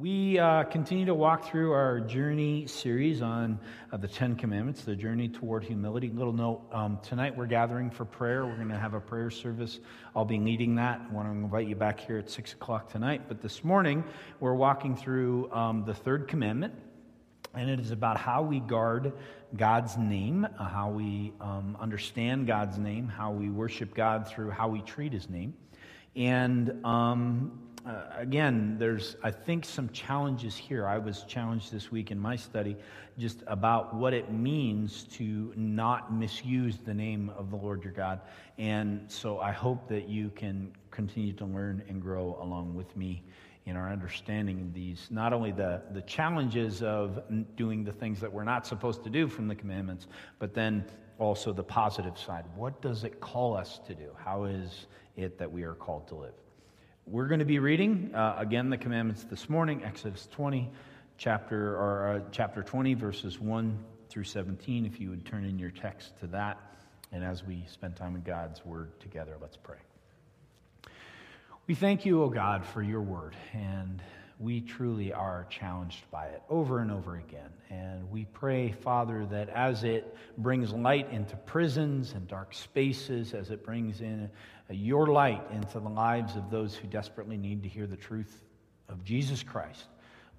We uh, continue to walk through our journey series on uh, the Ten Commandments, the journey toward humility. Little note um, tonight we're gathering for prayer. We're going to have a prayer service. I'll be leading that. I want to invite you back here at 6 o'clock tonight. But this morning we're walking through um, the third commandment, and it is about how we guard God's name, uh, how we um, understand God's name, how we worship God through how we treat his name. And um, uh, again, there's, I think, some challenges here. I was challenged this week in my study just about what it means to not misuse the name of the Lord your God. And so I hope that you can continue to learn and grow along with me in our understanding of these, not only the, the challenges of doing the things that we're not supposed to do from the commandments, but then also the positive side. What does it call us to do? How is it that we are called to live? We're going to be reading uh, again the commandments this morning, Exodus 20, chapter or uh, chapter 20, verses 1 through 17. If you would turn in your text to that, and as we spend time in God's word together, let's pray. We thank you, O God, for your word, and we truly are challenged by it over and over again. And we pray, Father, that as it brings light into prisons and dark spaces, as it brings in your light into the lives of those who desperately need to hear the truth of Jesus Christ.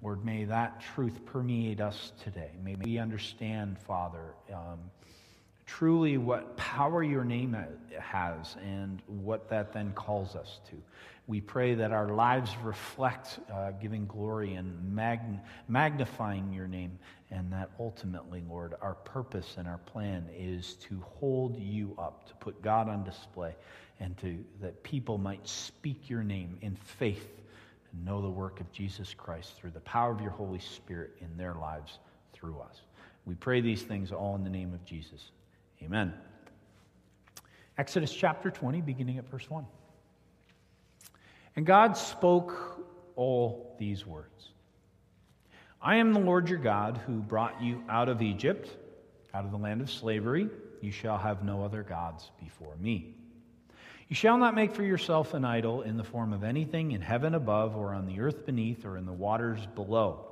Lord, may that truth permeate us today. May we understand, Father, um, truly what power your name has and what that then calls us to. We pray that our lives reflect uh, giving glory and mag- magnifying your name, and that ultimately, Lord, our purpose and our plan is to hold you up, to put God on display, and to, that people might speak your name in faith and know the work of Jesus Christ through the power of your Holy Spirit in their lives through us. We pray these things all in the name of Jesus. Amen. Exodus chapter 20, beginning at verse 1. And God spoke all these words I am the Lord your God who brought you out of Egypt, out of the land of slavery. You shall have no other gods before me. You shall not make for yourself an idol in the form of anything in heaven above, or on the earth beneath, or in the waters below.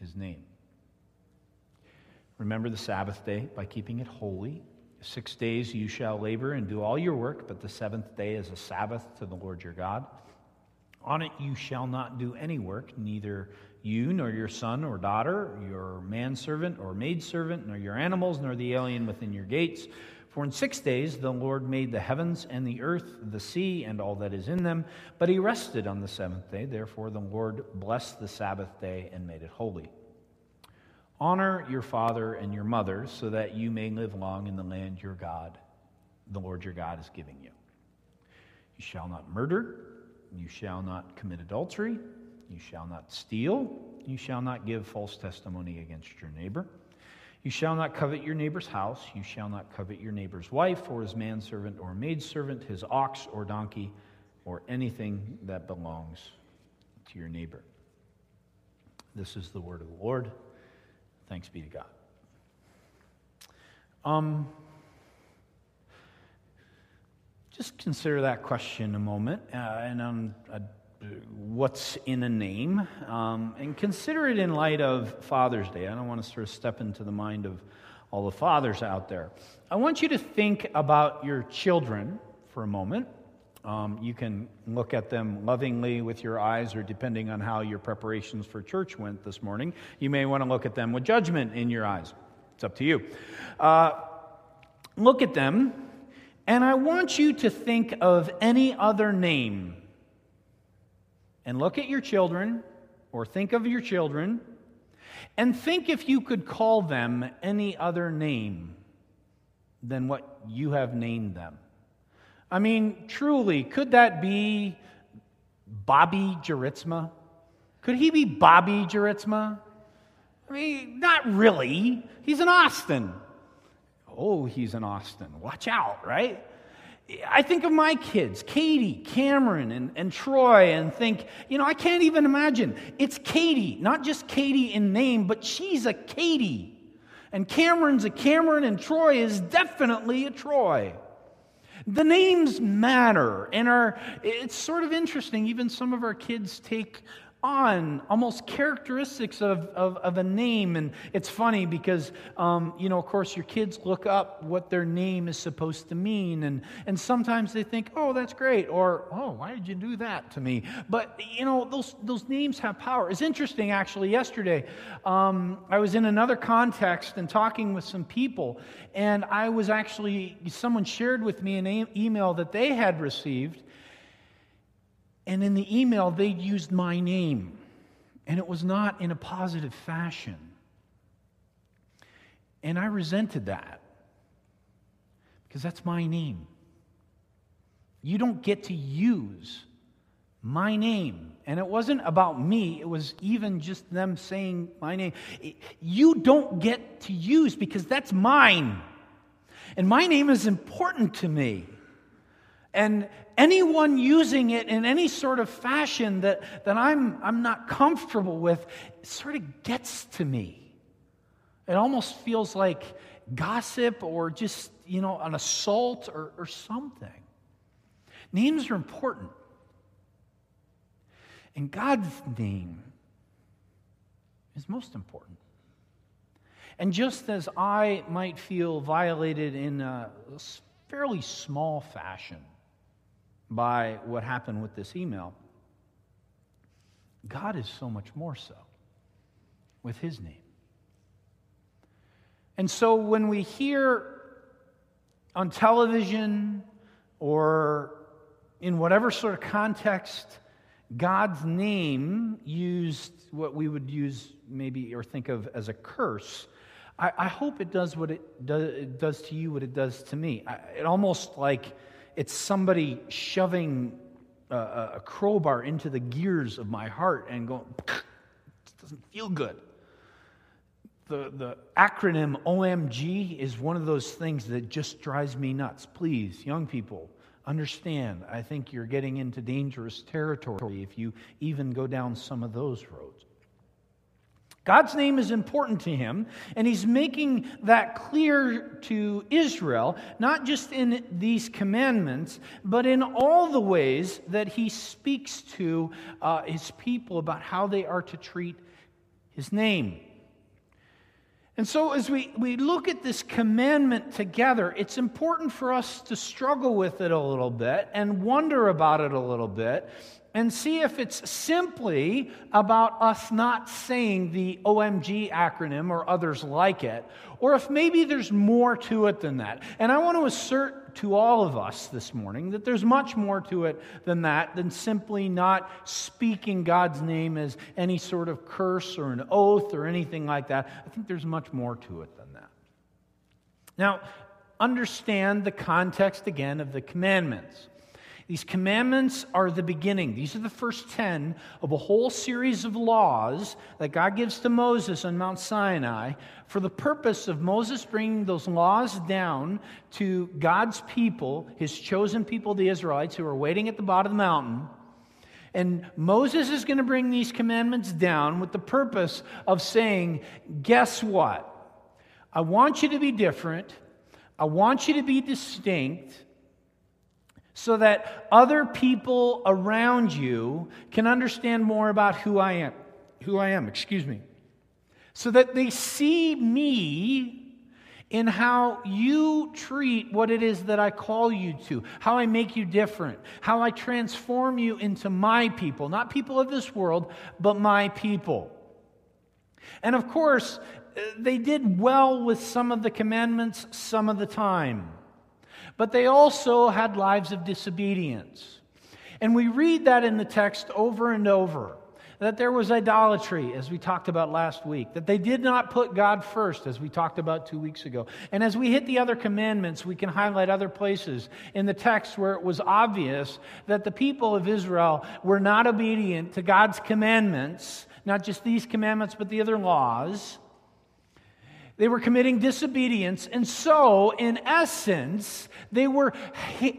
his name. Remember the Sabbath day by keeping it holy. Six days you shall labor and do all your work, but the seventh day is a Sabbath to the Lord your God. On it you shall not do any work, neither you nor your son or daughter, your manservant or maidservant, nor your animals, nor the alien within your gates for in six days the Lord made the heavens and the earth, the sea, and all that is in them, but he rested on the seventh day. Therefore the Lord blessed the Sabbath day and made it holy. Honor your father and your mother, so that you may live long in the land your God, the Lord your God, is giving you. You shall not murder. You shall not commit adultery. You shall not steal. You shall not give false testimony against your neighbor. You shall not covet your neighbor's house. You shall not covet your neighbor's wife, or his manservant, or maidservant, his ox, or donkey, or anything that belongs to your neighbor. This is the word of the Lord. Thanks be to God. Um, just consider that question a moment, uh, and um, what's in a name um, and consider it in light of Father's Day. I don't want to sort of step into the mind of all the fathers out there. I want you to think about your children for a moment. Um, you can look at them lovingly with your eyes, or depending on how your preparations for church went this morning, you may want to look at them with judgment in your eyes. It's up to you. Uh, look at them, and I want you to think of any other name and look at your children or think of your children and think if you could call them any other name than what you have named them. I mean, truly, could that be Bobby Jaritzma? Could he be Bobby Juritzma? I mean, not really. He's an Austin. Oh, he's an Austin. Watch out, right? I think of my kids, Katie, Cameron, and, and Troy, and think, you know, I can't even imagine. It's Katie, not just Katie in name, but she's a Katie. And Cameron's a Cameron, and Troy is definitely a Troy. The names matter, and are, it's sort of interesting. Even some of our kids take on almost characteristics of, of, of, a name. And it's funny because, um, you know, of course, your kids look up what their name is supposed to mean. And, and sometimes they think, oh, that's great. Or, oh, why did you do that to me? But, you know, those, those names have power. It's interesting, actually, yesterday, um, I was in another context and talking with some people. And I was actually, someone shared with me an e- email that they had received. And in the email, they'd used my name, and it was not in a positive fashion. And I resented that because that's my name. You don't get to use my name. And it wasn't about me, it was even just them saying my name. You don't get to use because that's mine. And my name is important to me. And anyone using it in any sort of fashion that, that I'm, I'm not comfortable with sort of gets to me. It almost feels like gossip or just, you know, an assault or, or something. Names are important. And God's name is most important. And just as I might feel violated in a fairly small fashion by what happened with this email. God is so much more so with his name. And so when we hear on television or in whatever sort of context God's name used what we would use maybe or think of as a curse, I, I hope it does what it, do, it does to you what it does to me. I, it almost like it's somebody shoving uh, a, a crowbar into the gears of my heart and going, it doesn't feel good. The, the acronym OMG is one of those things that just drives me nuts. Please, young people, understand. I think you're getting into dangerous territory if you even go down some of those roads. God's name is important to him, and he's making that clear to Israel, not just in these commandments, but in all the ways that he speaks to uh, his people about how they are to treat his name. And so, as we, we look at this commandment together, it's important for us to struggle with it a little bit and wonder about it a little bit and see if it's simply about us not saying the OMG acronym or others like it, or if maybe there's more to it than that. And I want to assert to all of us this morning that there's much more to it than that, than simply not speaking God's name as any sort of curse or an oath or anything like that. I think there's much more to it than that. Now, understand the context again of the commandments. These commandments are the beginning. These are the first 10 of a whole series of laws that God gives to Moses on Mount Sinai for the purpose of Moses bringing those laws down to God's people, his chosen people, the Israelites, who are waiting at the bottom of the mountain. And Moses is going to bring these commandments down with the purpose of saying, guess what? I want you to be different. I want you to be distinct so that other people around you can understand more about who I am. Who I am, excuse me. So that they see me in how you treat what it is that I call you to, how I make you different, how I transform you into my people, not people of this world, but my people. And of course, eh, they did well with some of the commandments some of the time. But they also had lives of disobedience. And we read that in the text over and over that there was idolatry, as we talked about last week, that they did not put God first, as we talked about two weeks ago. And as we hit the other commandments, we can highlight other places in the text where it was obvious that the people of Israel were not obedient to God's commandments, not just these commandments, but the other laws. They were committing disobedience, and so, in essence, they were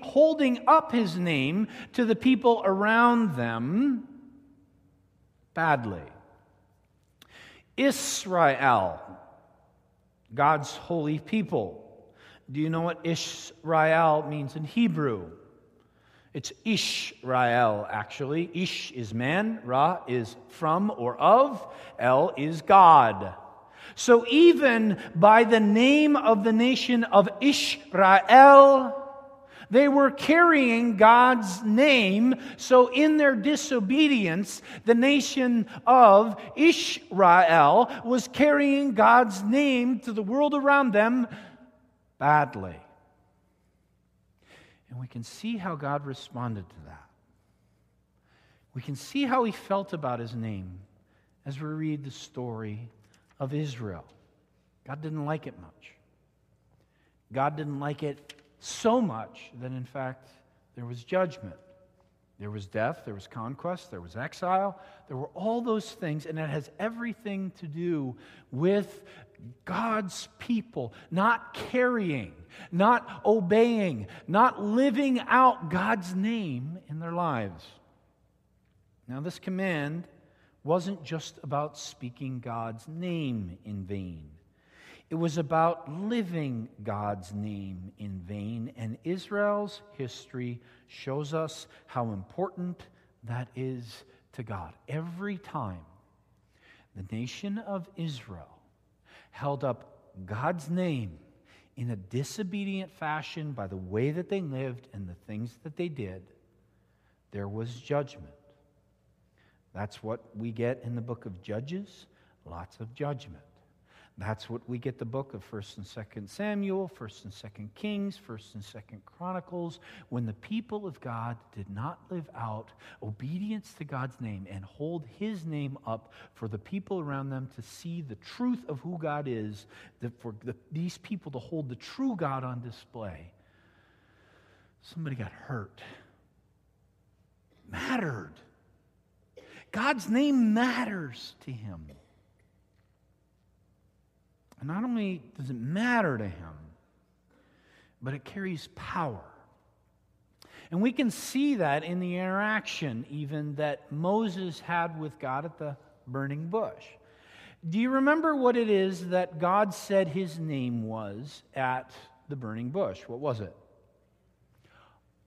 holding up his name to the people around them badly. Israel, God's holy people. Do you know what Israel means in Hebrew? It's Ishrael, actually. Ish is man, Ra is from or of, El is God. So even by the name of the nation of Israel, they were carrying God's name. So in their disobedience, the nation of Israel was carrying God's name to the world around them badly. And we can see how God responded to that. We can see how he felt about his name as we read the story of Israel. God didn't like it much. God didn't like it so much that, in fact, there was judgment. There was death, there was conquest, there was exile, there were all those things, and it has everything to do with God's people not carrying, not obeying, not living out God's name in their lives. Now, this command wasn't just about speaking God's name in vain. It was about living God's name in vain, and Israel's history shows us how important that is to God. Every time the nation of Israel held up God's name in a disobedient fashion by the way that they lived and the things that they did, there was judgment. That's what we get in the book of Judges lots of judgment. That's what we get the book of 1st and 2nd Samuel, 1st and 2nd Kings, 1st and 2nd Chronicles, when the people of God did not live out obedience to God's name and hold his name up for the people around them to see the truth of who God is, that for the, these people to hold the true God on display. Somebody got hurt. Mattered. God's name matters to him. And not only does it matter to him, but it carries power. And we can see that in the interaction, even that Moses had with God at the burning bush. Do you remember what it is that God said his name was at the burning bush? What was it?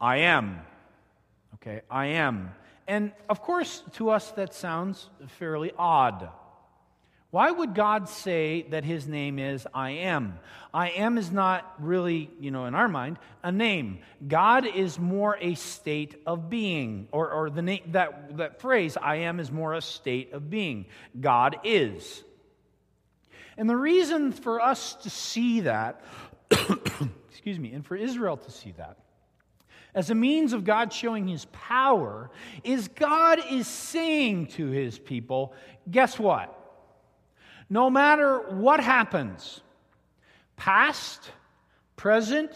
I am. Okay, I am. And of course, to us, that sounds fairly odd. Why would God say that his name is I am? I am is not really, you know, in our mind, a name. God is more a state of being, or, or the name, that, that phrase, I am, is more a state of being. God is. And the reason for us to see that, excuse me, and for Israel to see that, as a means of God showing his power, is God is saying to his people, guess what? no matter what happens, past, present,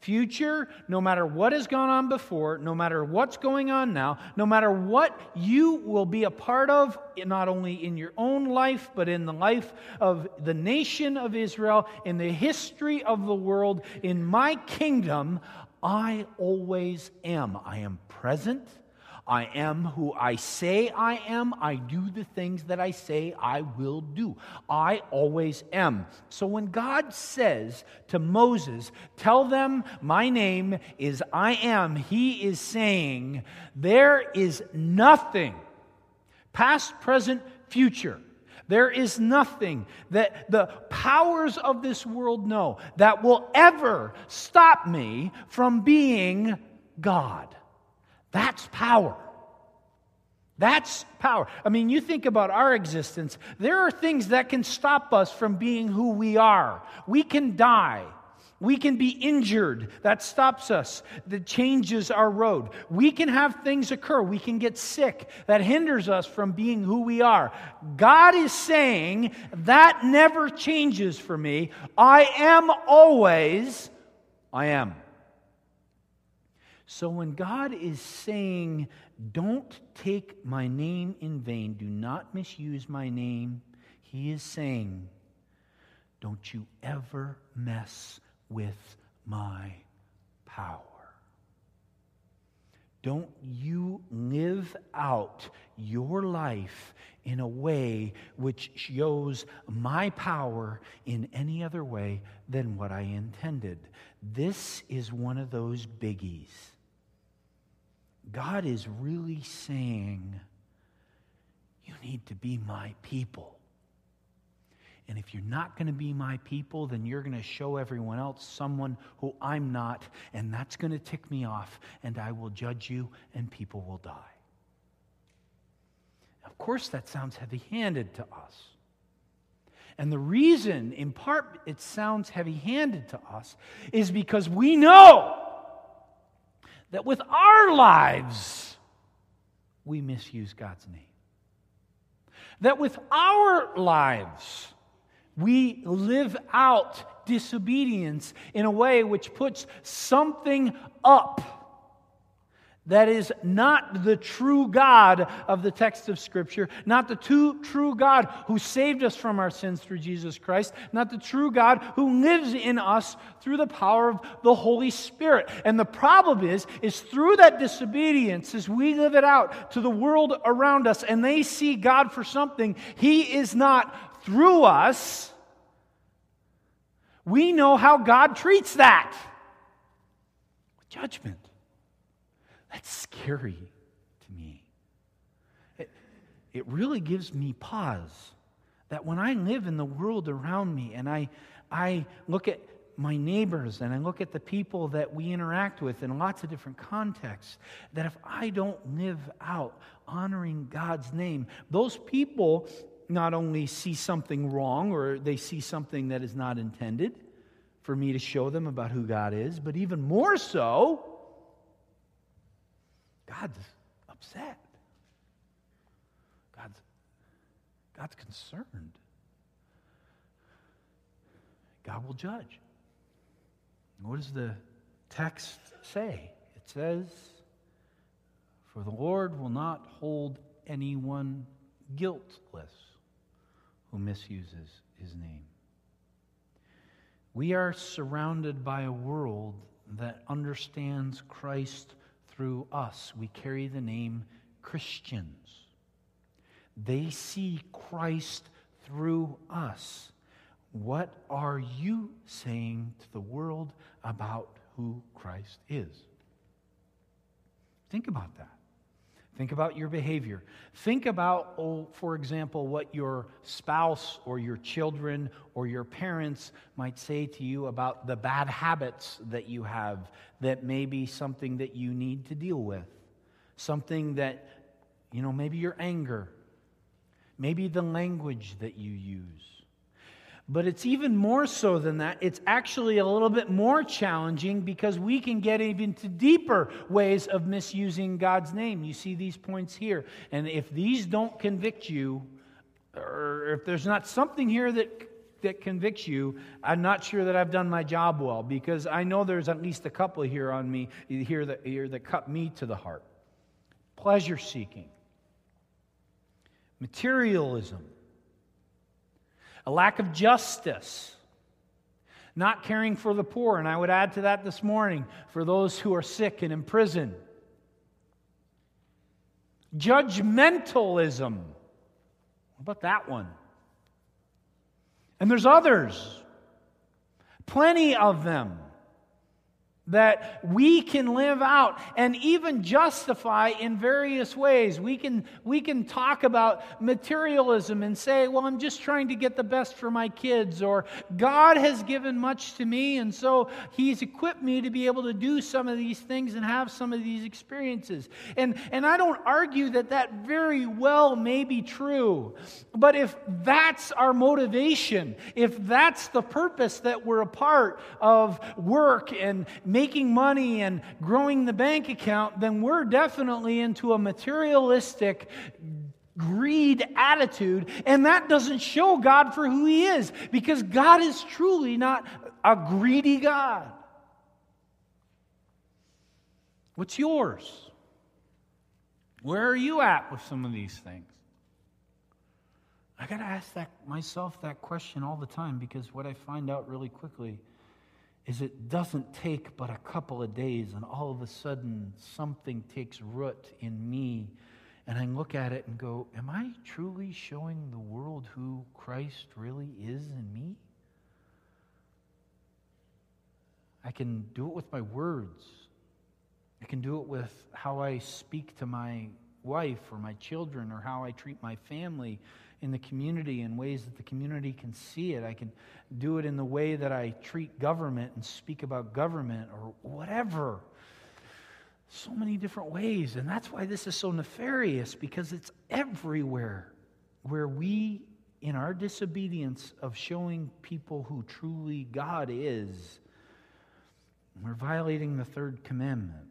future, no matter what has gone on before, no matter what's going on now, no matter what you will be a part of, not only in your own life, but in the life of the nation of Israel, in the history of the world, in my kingdom, I always am. I am present. I am who I say I am. I do the things that I say I will do. I always am. So when God says to Moses, Tell them my name is I am, he is saying, There is nothing, past, present, future. There is nothing that the powers of this world know that will ever stop me from being God. That's power. That's power. I mean, you think about our existence, there are things that can stop us from being who we are. We can die. We can be injured. That stops us. That changes our road. We can have things occur. We can get sick. That hinders us from being who we are. God is saying that never changes for me. I am always, I am. So when God is saying, don't take my name in vain, do not misuse my name, he is saying, don't you ever mess with my power. Don't you live out your life in a way which shows my power in any other way than what I intended. This is one of those biggies. God is really saying, You need to be my people. And if you're not going to be my people, then you're going to show everyone else someone who I'm not, and that's going to tick me off, and I will judge you, and people will die. Of course, that sounds heavy handed to us. And the reason, in part, it sounds heavy handed to us is because we know that with our lives, we misuse God's name. That with our lives, we live out disobedience in a way which puts something up that is not the true God of the text of Scripture, not the true, true God who saved us from our sins through Jesus Christ, not the true God who lives in us through the power of the Holy Spirit. And the problem is, is through that disobedience, as we live it out to the world around us and they see God for something He is not through us, we know how God treats that with judgment. That's scary to me. It, it really gives me pause that when I live in the world around me and I, I look at my neighbors and I look at the people that we interact with in lots of different contexts, that if I don't live out honoring God's name, those people not only see something wrong or they see something that is not intended for me to show them about who God is, but even more so, God's upset. God's, God's concerned. God will judge. What does the text say? It says, For the Lord will not hold anyone guiltless who misuses his name. We are surrounded by a world that understands Christ through us. We carry the name Christians. They see Christ through us. What are you saying to the world about who Christ is? Think about that. Think about your behavior. Think about, oh, for example, what your spouse or your children or your parents might say to you about the bad habits that you have that may be something that you need to deal with. Something that, you know, maybe your anger, maybe the language that you use. But it's even more so than that. It's actually a little bit more challenging because we can get even to deeper ways of misusing God's name. You see these points here. And if these don't convict you, or if there's not something here that that convicts you, I'm not sure that I've done my job well because I know there's at least a couple here on me here that, here that cut me to the heart. Pleasure seeking, materialism, a lack of justice, not caring for the poor. And I would add to that this morning for those who are sick and in prison. Judgmentalism. What about that one? And there's others, plenty of them. That we can live out and even justify in various ways. We can, we can talk about materialism and say, well, I'm just trying to get the best for my kids, or God has given much to me, and so He's equipped me to be able to do some of these things and have some of these experiences. And, and I don't argue that that very well may be true, but if that's our motivation, if that's the purpose that we're a part of work and making money and growing the bank account, then we're definitely into a materialistic greed attitude, and that doesn't show God for who He is because God is truly not a greedy God. What's yours? Where are you at with some of these things? I got to ask that myself that question all the time because what I find out really quickly is it doesn't take but a couple of days, and all of a sudden something takes root in me. And I look at it and go, Am I truly showing the world who Christ really is in me? I can do it with my words. I can do it with how I speak to my wife or my children or how I treat my family in the community in ways that the community can see it. I can do it in the way that I treat government and speak about government or whatever. So many different ways. And that's why this is so nefarious because it's everywhere where we, in our disobedience of showing people who truly God is, we're violating the third commandment.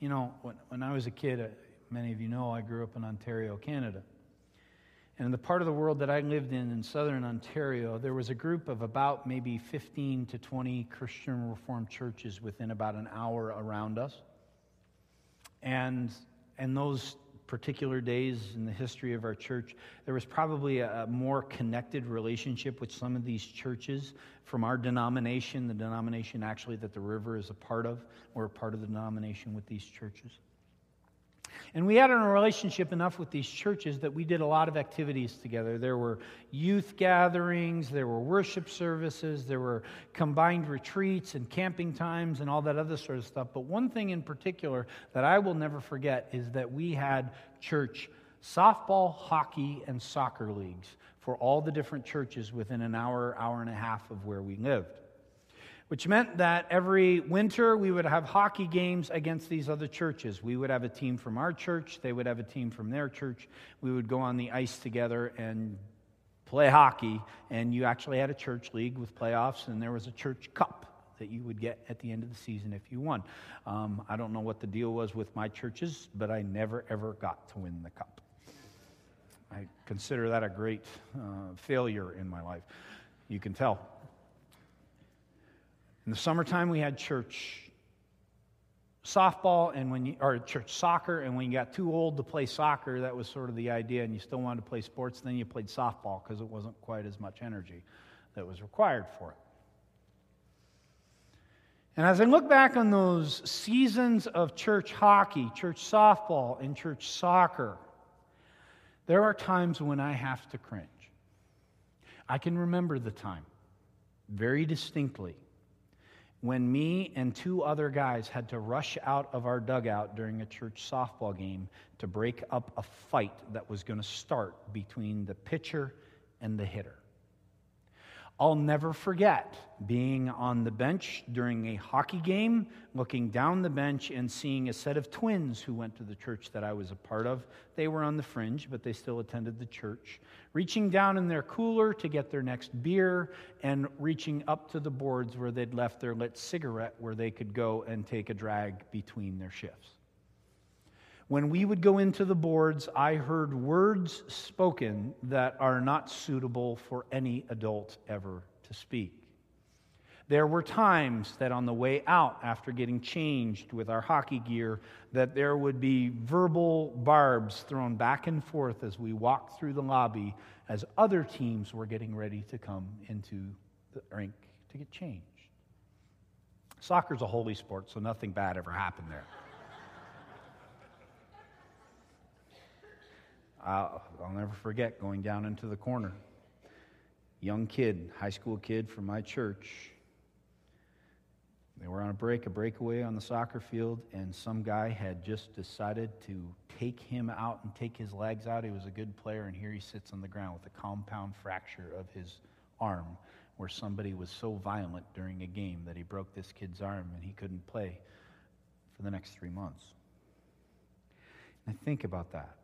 You know, when, when I was a kid, uh, many of you know I grew up in Ontario, Canada. And in the part of the world that I lived in, in southern Ontario, there was a group of about maybe 15 to 20 Christian Reformed churches within about an hour around us. And, and those particular days in the history of our church, there was probably a, a more connected relationship with some of these churches from our denomination, the denomination actually that the river is a part of. We're a part of the denomination with these churches. And we had a relationship enough with these churches that we did a lot of activities together. There were youth gatherings, there were worship services, there were combined retreats and camping times and all that other sort of stuff. But one thing in particular that I will never forget is that we had church softball, hockey, and soccer leagues for all the different churches within an hour, hour and a half of where we lived which meant that every winter we would have hockey games against these other churches. We would have a team from our church, they would have a team from their church. We would go on the ice together and play hockey, and you actually had a church league with playoffs, and there was a church cup that you would get at the end of the season if you won. Um, I don't know what the deal was with my churches, but I never, ever got to win the cup. I consider that a great uh, failure in my life. You can tell. In the summertime, we had church softball and when you, or church soccer, and when you got too old to play soccer, that was sort of the idea, and you still wanted to play sports, then you played softball because it wasn't quite as much energy that was required for it. And as I look back on those seasons of church hockey, church softball, and church soccer, there are times when I have to cringe. I can remember the time very distinctly when me and two other guys had to rush out of our dugout during a church softball game to break up a fight that was going to start between the pitcher and the hitter. I'll never forget being on the bench during a hockey game, looking down the bench and seeing a set of twins who went to the church that I was a part of. They were on the fringe, but they still attended the church. Reaching down in their cooler to get their next beer and reaching up to the boards where they'd left their lit cigarette where they could go and take a drag between their shifts. When we would go into the boards, I heard words spoken that are not suitable for any adult ever to speak. There were times that on the way out after getting changed with our hockey gear that there would be verbal barbs thrown back and forth as we walked through the lobby as other teams were getting ready to come into the rink to get changed. Soccer's a holy sport, so nothing bad ever happened there. I'll, I'll never forget going down into the corner. Young kid, high school kid from my church, They were on a break, a breakaway on the soccer field, and some guy had just decided to take him out and take his legs out. He was a good player, and here he sits on the ground with a compound fracture of his arm, where somebody was so violent during a game that he broke this kid's arm and he couldn't play for the next three months. And I think about that.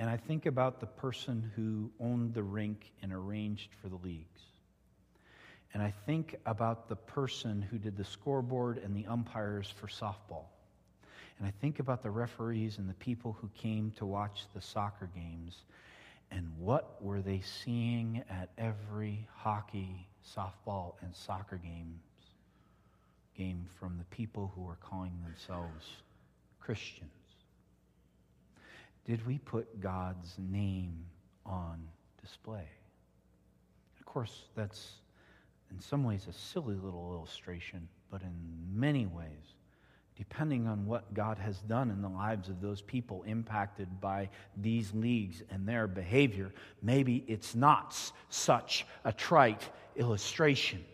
And I think about the person who owned the rink and arranged for the leagues. And I think about the person who did the scoreboard and the umpires for softball. And I think about the referees and the people who came to watch the soccer games. And what were they seeing at every hockey, softball, and soccer games? Game from the people who are calling themselves Christians. Did we put God's name on display? Of course, that's in some ways a silly little illustration, but in many ways, depending on what God has done in the lives of those people impacted by these leagues and their behavior, maybe it's not such a trite illustration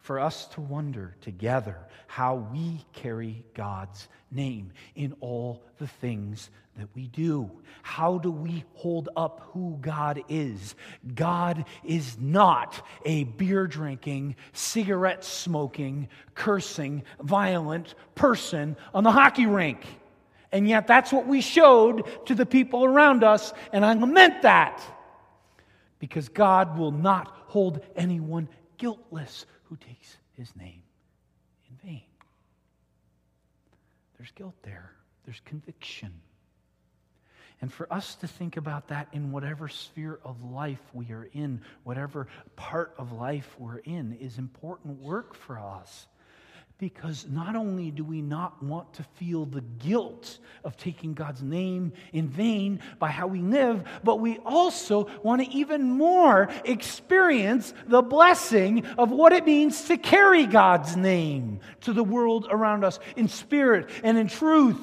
for us to wonder together how we carry God's name in all the things that we do. How do we hold up who God is? God is not a beer drinking, cigarette smoking, cursing, violent person on the hockey rink. And yet, that's what we showed to the people around us, and I lament that. Because God will not hold anyone guiltless who takes his name in vain. There's guilt there, there's conviction. And for us to think about that in whatever sphere of life we are in, whatever part of life we're in, is important work for us because not only do we not want to feel the guilt of taking God's name in vain by how we live, but we also want to even more experience the blessing of what it means to carry God's name to the world around us in spirit and in truth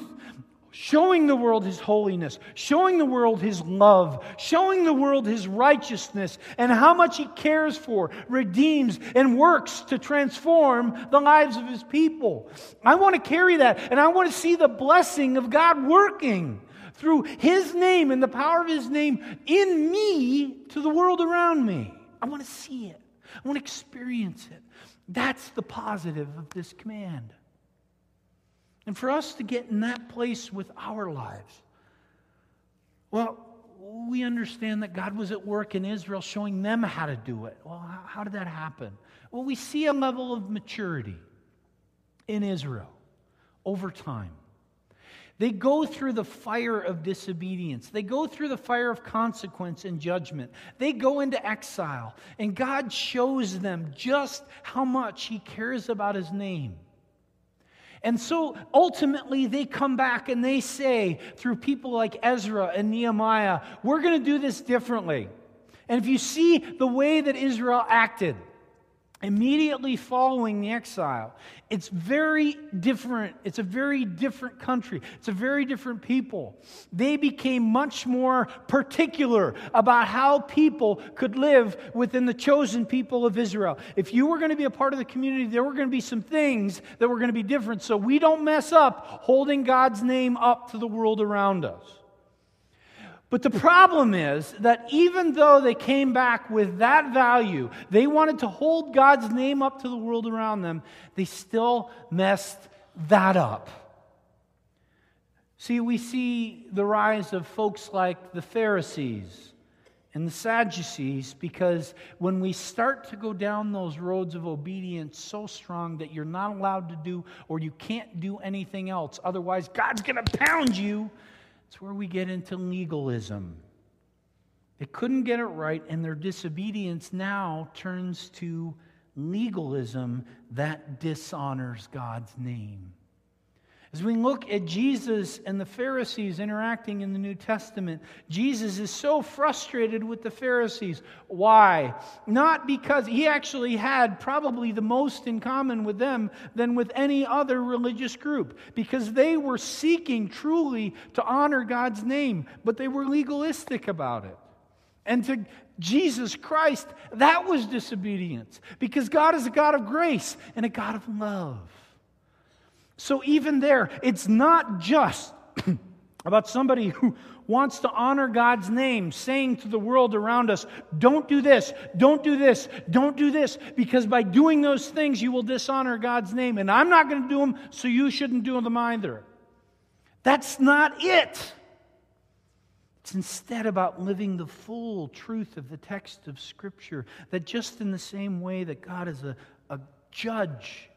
showing the world his holiness, showing the world his love, showing the world his righteousness, and how much he cares for, redeems, and works to transform the lives of his people. I want to carry that, and I want to see the blessing of God working through his name and the power of his name in me to the world around me. I want to see it, I want to experience it. That's the positive of this command. And for us to get in that place with our lives, well, we understand that God was at work in Israel showing them how to do it. Well, how did that happen? Well, we see a level of maturity in Israel over time. They go through the fire of disobedience. They go through the fire of consequence and judgment. They go into exile, and God shows them just how much He cares about His name. And so ultimately, they come back and they say, through people like Ezra and Nehemiah, we're going to do this differently. And if you see the way that Israel acted, immediately following the exile. It's very different. It's a very different country. It's a very different people. They became much more particular about how people could live within the chosen people of Israel. If you were going to be a part of the community, there were going to be some things that were going to be different so we don't mess up holding God's name up to the world around us. But the problem is that even though they came back with that value, they wanted to hold God's name up to the world around them, they still messed that up. See, we see the rise of folks like the Pharisees and the Sadducees because when we start to go down those roads of obedience so strong that you're not allowed to do or you can't do anything else, otherwise, God's going to pound you it's where we get into legalism. They couldn't get it right, and their disobedience now turns to legalism that dishonors God's name. As we look at Jesus and the Pharisees interacting in the New Testament, Jesus is so frustrated with the Pharisees. Why? Not because he actually had probably the most in common with them than with any other religious group, because they were seeking truly to honor God's name, but they were legalistic about it. and to Jesus Christ, that was disobedience because God is a God of grace and a God of love. So, even there, it's not just about somebody who wants to honor God's name, saying to the world around us, don't do this, don't do this, don't do this, because by doing those things, you will dishonor God's name. And I'm not going to do them, so you shouldn't do them either. That's not it. It's instead about living the full truth of the text of Scripture. That just in the same way that God is a, a judge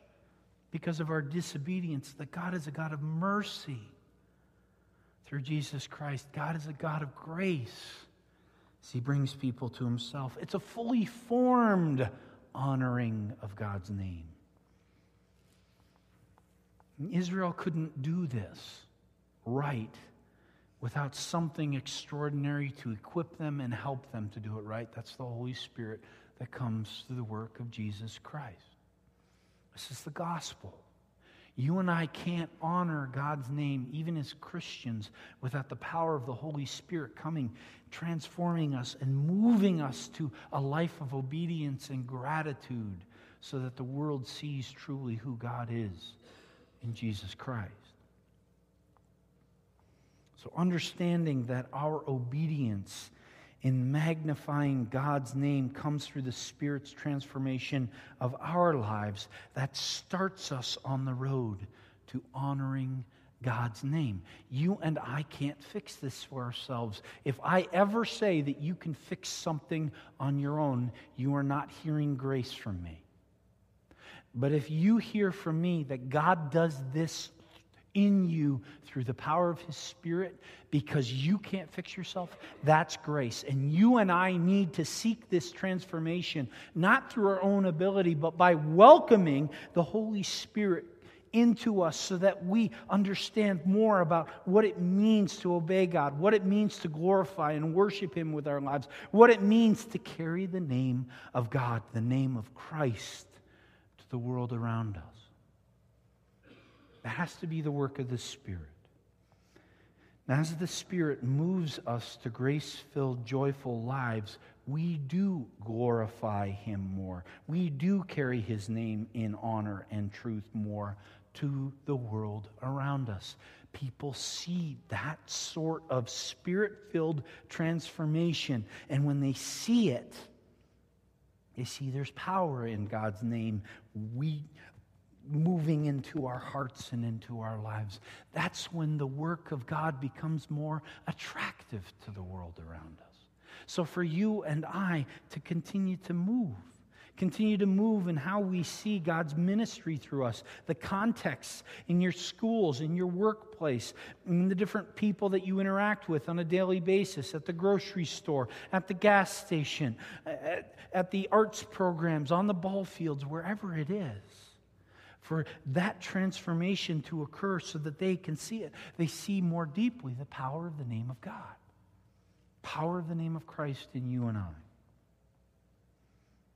because of our disobedience, that God is a God of mercy through Jesus Christ. God is a God of grace as He brings people to Himself. It's a fully formed honoring of God's name. Israel couldn't do this right without something extraordinary to equip them and help them to do it right. That's the Holy Spirit that comes through the work of Jesus Christ. This is the gospel. You and I can't honor God's name, even as Christians, without the power of the Holy Spirit coming, transforming us, and moving us to a life of obedience and gratitude so that the world sees truly who God is in Jesus Christ. So, understanding that our obedience in magnifying God's name comes through the Spirit's transformation of our lives, that starts us on the road to honoring God's name. You and I can't fix this for ourselves. If I ever say that you can fix something on your own, you are not hearing grace from me. But if you hear from me that God does this in you through the power of His Spirit because you can't fix yourself, that's grace. And you and I need to seek this transformation, not through our own ability, but by welcoming the Holy Spirit into us so that we understand more about what it means to obey God, what it means to glorify and worship Him with our lives, what it means to carry the name of God, the name of Christ, to the world around us. That has to be the work of the Spirit. as the Spirit moves us to grace filled, joyful lives, we do glorify Him more. We do carry His name in honor and truth more to the world around us. People see that sort of spirit filled transformation. And when they see it, they see there's power in God's name. We moving into our hearts and into our lives. That's when the work of God becomes more attractive to the world around us. So, for you and I to continue to move, continue to move in how we see God's ministry through us, the context in your schools, in your workplace, in the different people that you interact with on a daily basis, at the grocery store, at the gas station, at, at the arts programs, on the ball fields, wherever it is for that transformation to occur so that they can see it. They see more deeply the power of the name of God, power of the name of Christ in you and I.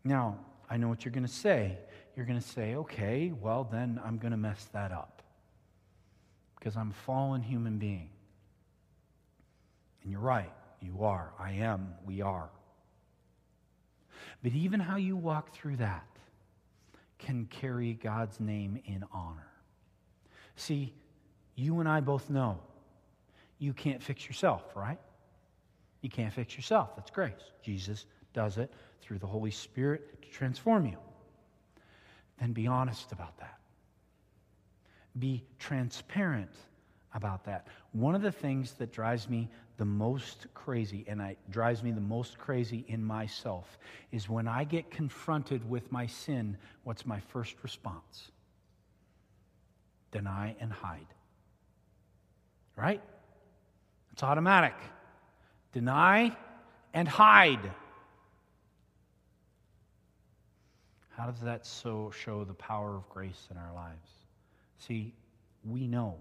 Now, I know what you're going to say. You're going to say, okay, well, then I'm going to mess that up because I'm a fallen human being. And you're right. You are. I am. We are. But even how you walk through that, can carry God's name in honor. See, you and I both know you can't fix yourself, right? You can't fix yourself. That's grace. Jesus does it through the Holy Spirit to transform you. Then be honest about that. Be transparent about that. One of the things that drives me the most crazy, and it drives me the most crazy in myself, is when I get confronted with my sin, what's my first response? Deny and hide. Right? It's automatic. Deny and hide. How does that so show the power of grace in our lives? See, we know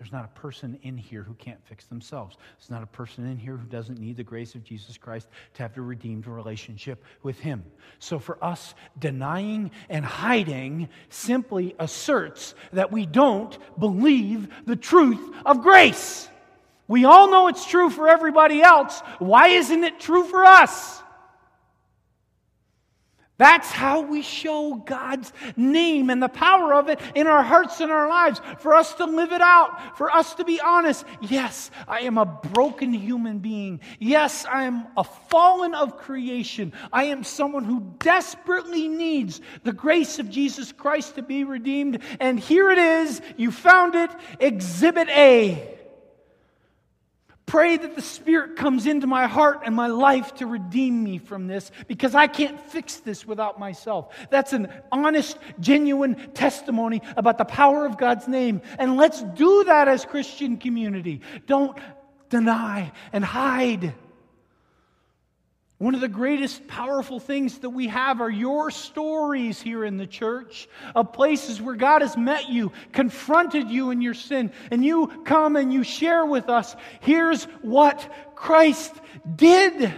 there's not a person in here who can't fix themselves. There's not a person in here who doesn't need the grace of Jesus Christ to have a redeemed relationship with Him. So for us, denying and hiding simply asserts that we don't believe the truth of grace. We all know it's true for everybody else. Why isn't it true for us? That's how we show God's name and the power of it in our hearts and our lives, for us to live it out, for us to be honest. Yes, I am a broken human being. Yes, I am a fallen of creation. I am someone who desperately needs the grace of Jesus Christ to be redeemed. And here it is. You found it. Exhibit A. Pray that the Spirit comes into my heart and my life to redeem me from this because I can't fix this without myself. That's an honest, genuine testimony about the power of God's name. And let's do that as Christian community. Don't deny and hide. One of the greatest powerful things that we have are your stories here in the church of places where God has met you, confronted you in your sin, and you come and you share with us here's what Christ did.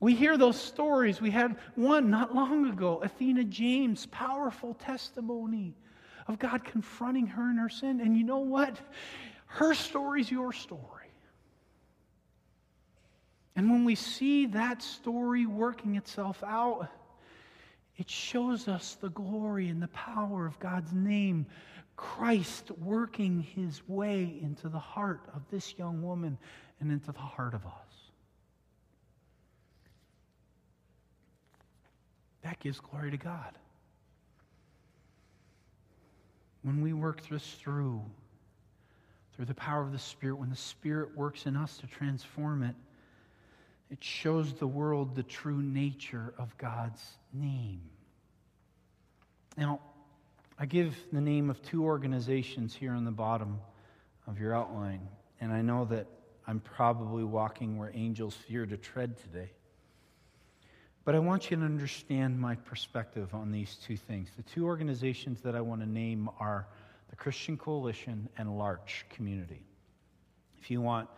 We hear those stories. We had one not long ago, Athena James, powerful testimony of God confronting her in her sin. And you know what? Her story's your story. And when we see that story working itself out, it shows us the glory and the power of God's name, Christ working his way into the heart of this young woman and into the heart of us. That gives glory to God. When we work this through, through the power of the Spirit, when the Spirit works in us to transform it, it shows the world the true nature of God's name. Now, I give the name of two organizations here on the bottom of your outline, and I know that I'm probably walking where angels fear to tread today. But I want you to understand my perspective on these two things. The two organizations that I want to name are the Christian Coalition and L'Arche Community. If you want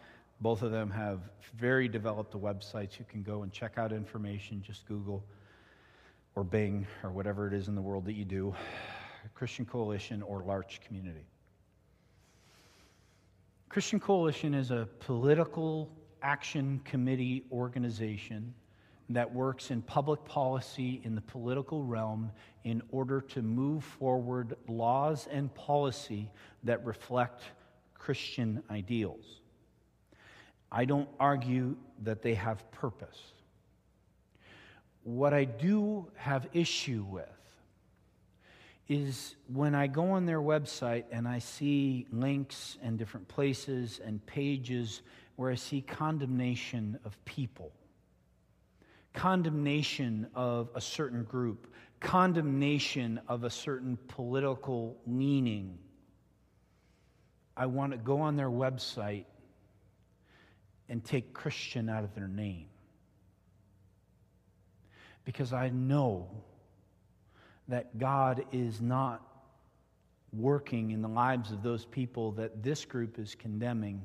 both of them have very developed websites. You can go and check out information. Just Google or Bing or whatever it is in the world that you do Christian Coalition or L'Arche Community. Christian Coalition is a political action committee organization that works in public policy in the political realm in order to move forward laws and policy that reflect Christian ideals. I don't argue that they have purpose. What I do have issue with is when I go on their website and I see links and different places and pages where I see condemnation of people, condemnation of a certain group, condemnation of a certain political leaning. I want to go on their website and take Christian out of their name. Because I know that God is not working in the lives of those people that this group is condemning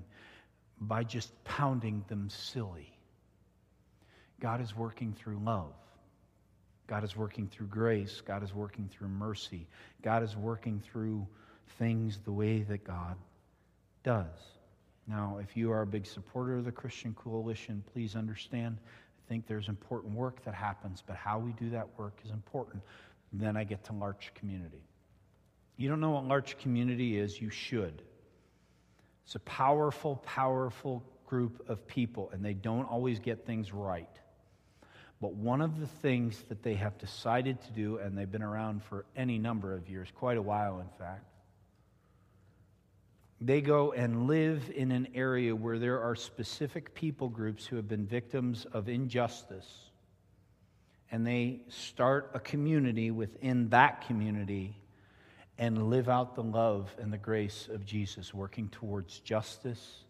by just pounding them silly. God is working through love. God is working through grace. God is working through mercy. God is working through things the way that God does. Now, if you are a big supporter of the Christian Coalition, please understand. I think there's important work that happens, but how we do that work is important. then I get to L'Arche Community. You don't know what L'Arche Community is, you should. It's a powerful, powerful group of people, and they don't always get things right. But one of the things that they have decided to do, and they've been around for any number of years, quite a while in fact, they go and live in an area where there are specific people groups who have been victims of injustice. And they start a community within that community and live out the love and the grace of Jesus, working towards justice,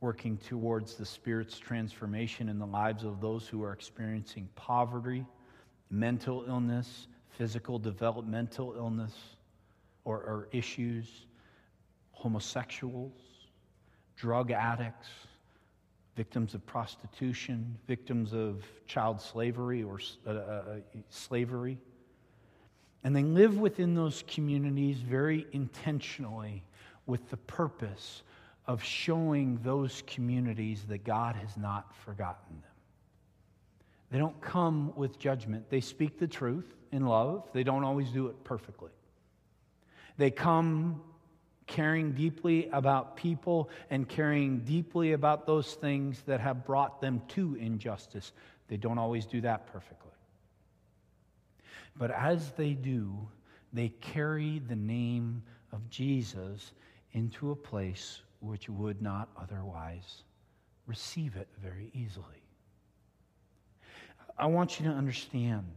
working towards the Spirit's transformation in the lives of those who are experiencing poverty, mental illness, physical developmental illness, or, or issues homosexuals, drug addicts, victims of prostitution, victims of child slavery or uh, uh, uh, slavery. And they live within those communities very intentionally with the purpose of showing those communities that God has not forgotten them. They don't come with judgment. They speak the truth in love. They don't always do it perfectly. They come caring deeply about people and caring deeply about those things that have brought them to injustice. They don't always do that perfectly. But as they do, they carry the name of Jesus into a place which would not otherwise receive it very easily. I want you to understand,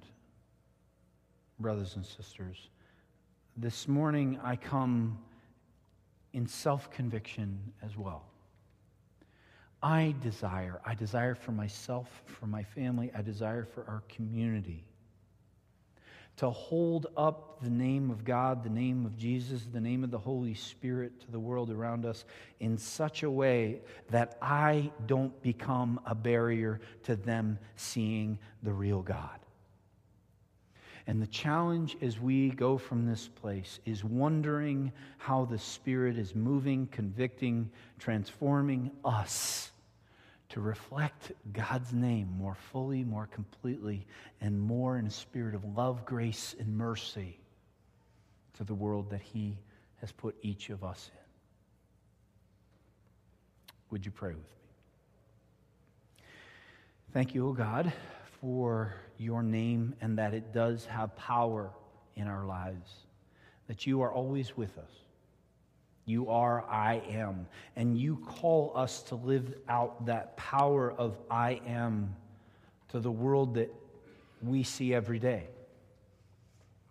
brothers and sisters, this morning I come in self conviction as well. I desire, I desire for myself, for my family, I desire for our community to hold up the name of God, the name of Jesus, the name of the Holy Spirit to the world around us in such a way that I don't become a barrier to them seeing the real God. And the challenge as we go from this place is wondering how the Spirit is moving, convicting, transforming us to reflect God's name more fully, more completely, and more in a spirit of love, grace, and mercy to the world that He has put each of us in. Would you pray with me? Thank you, O God, for your name and that it does have power in our lives, that you are always with us you are, I am. And you call us to live out that power of I am to the world that we see every day.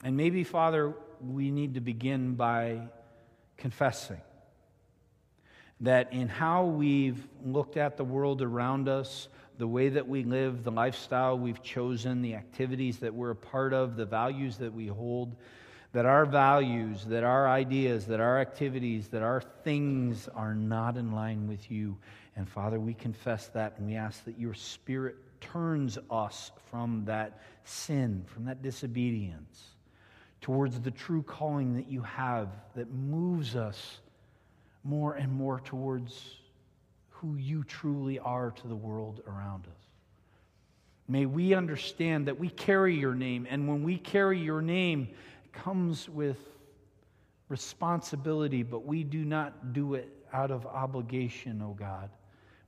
And maybe, Father, we need to begin by confessing that in how we've looked at the world around us, the way that we live, the lifestyle we've chosen, the activities that we're a part of, the values that we hold, that our values, that our ideas, that our activities, that our things are not in line with you. And Father, we confess that and we ask that your Spirit turns us from that sin, from that disobedience, towards the true calling that you have that moves us more and more towards who you truly are to the world around us. May we understand that we carry your name, and when we carry your name, comes with responsibility, but we do not do it out of obligation, oh God.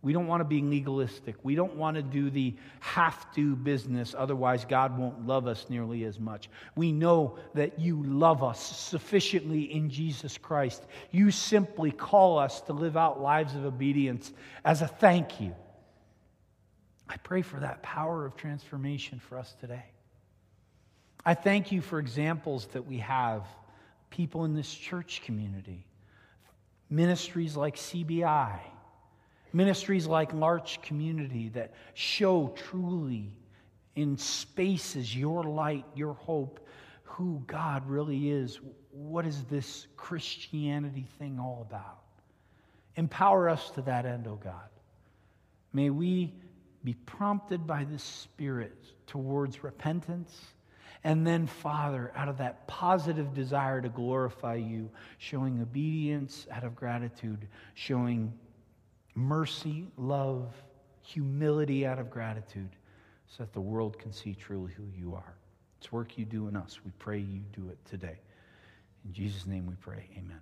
We don't want to be legalistic. We don't want to do the have to business, otherwise, God won't love us nearly as much. We know that you love us sufficiently in Jesus Christ. You simply call us to live out lives of obedience as a thank you. I pray for that power of transformation for us today. I thank you for examples that we have, people in this church community, ministries like CBI, ministries like L'Arche Community that show truly in spaces your light, your hope, who God really is. What is this Christianity thing all about? Empower us to that end, O oh God. May we be prompted by the Spirit towards repentance and then, Father, out of that positive desire to glorify you, showing obedience out of gratitude, showing mercy, love, humility out of gratitude, so that the world can see truly who you are. It's work you do in us. We pray you do it today. In Jesus' name we pray. Amen.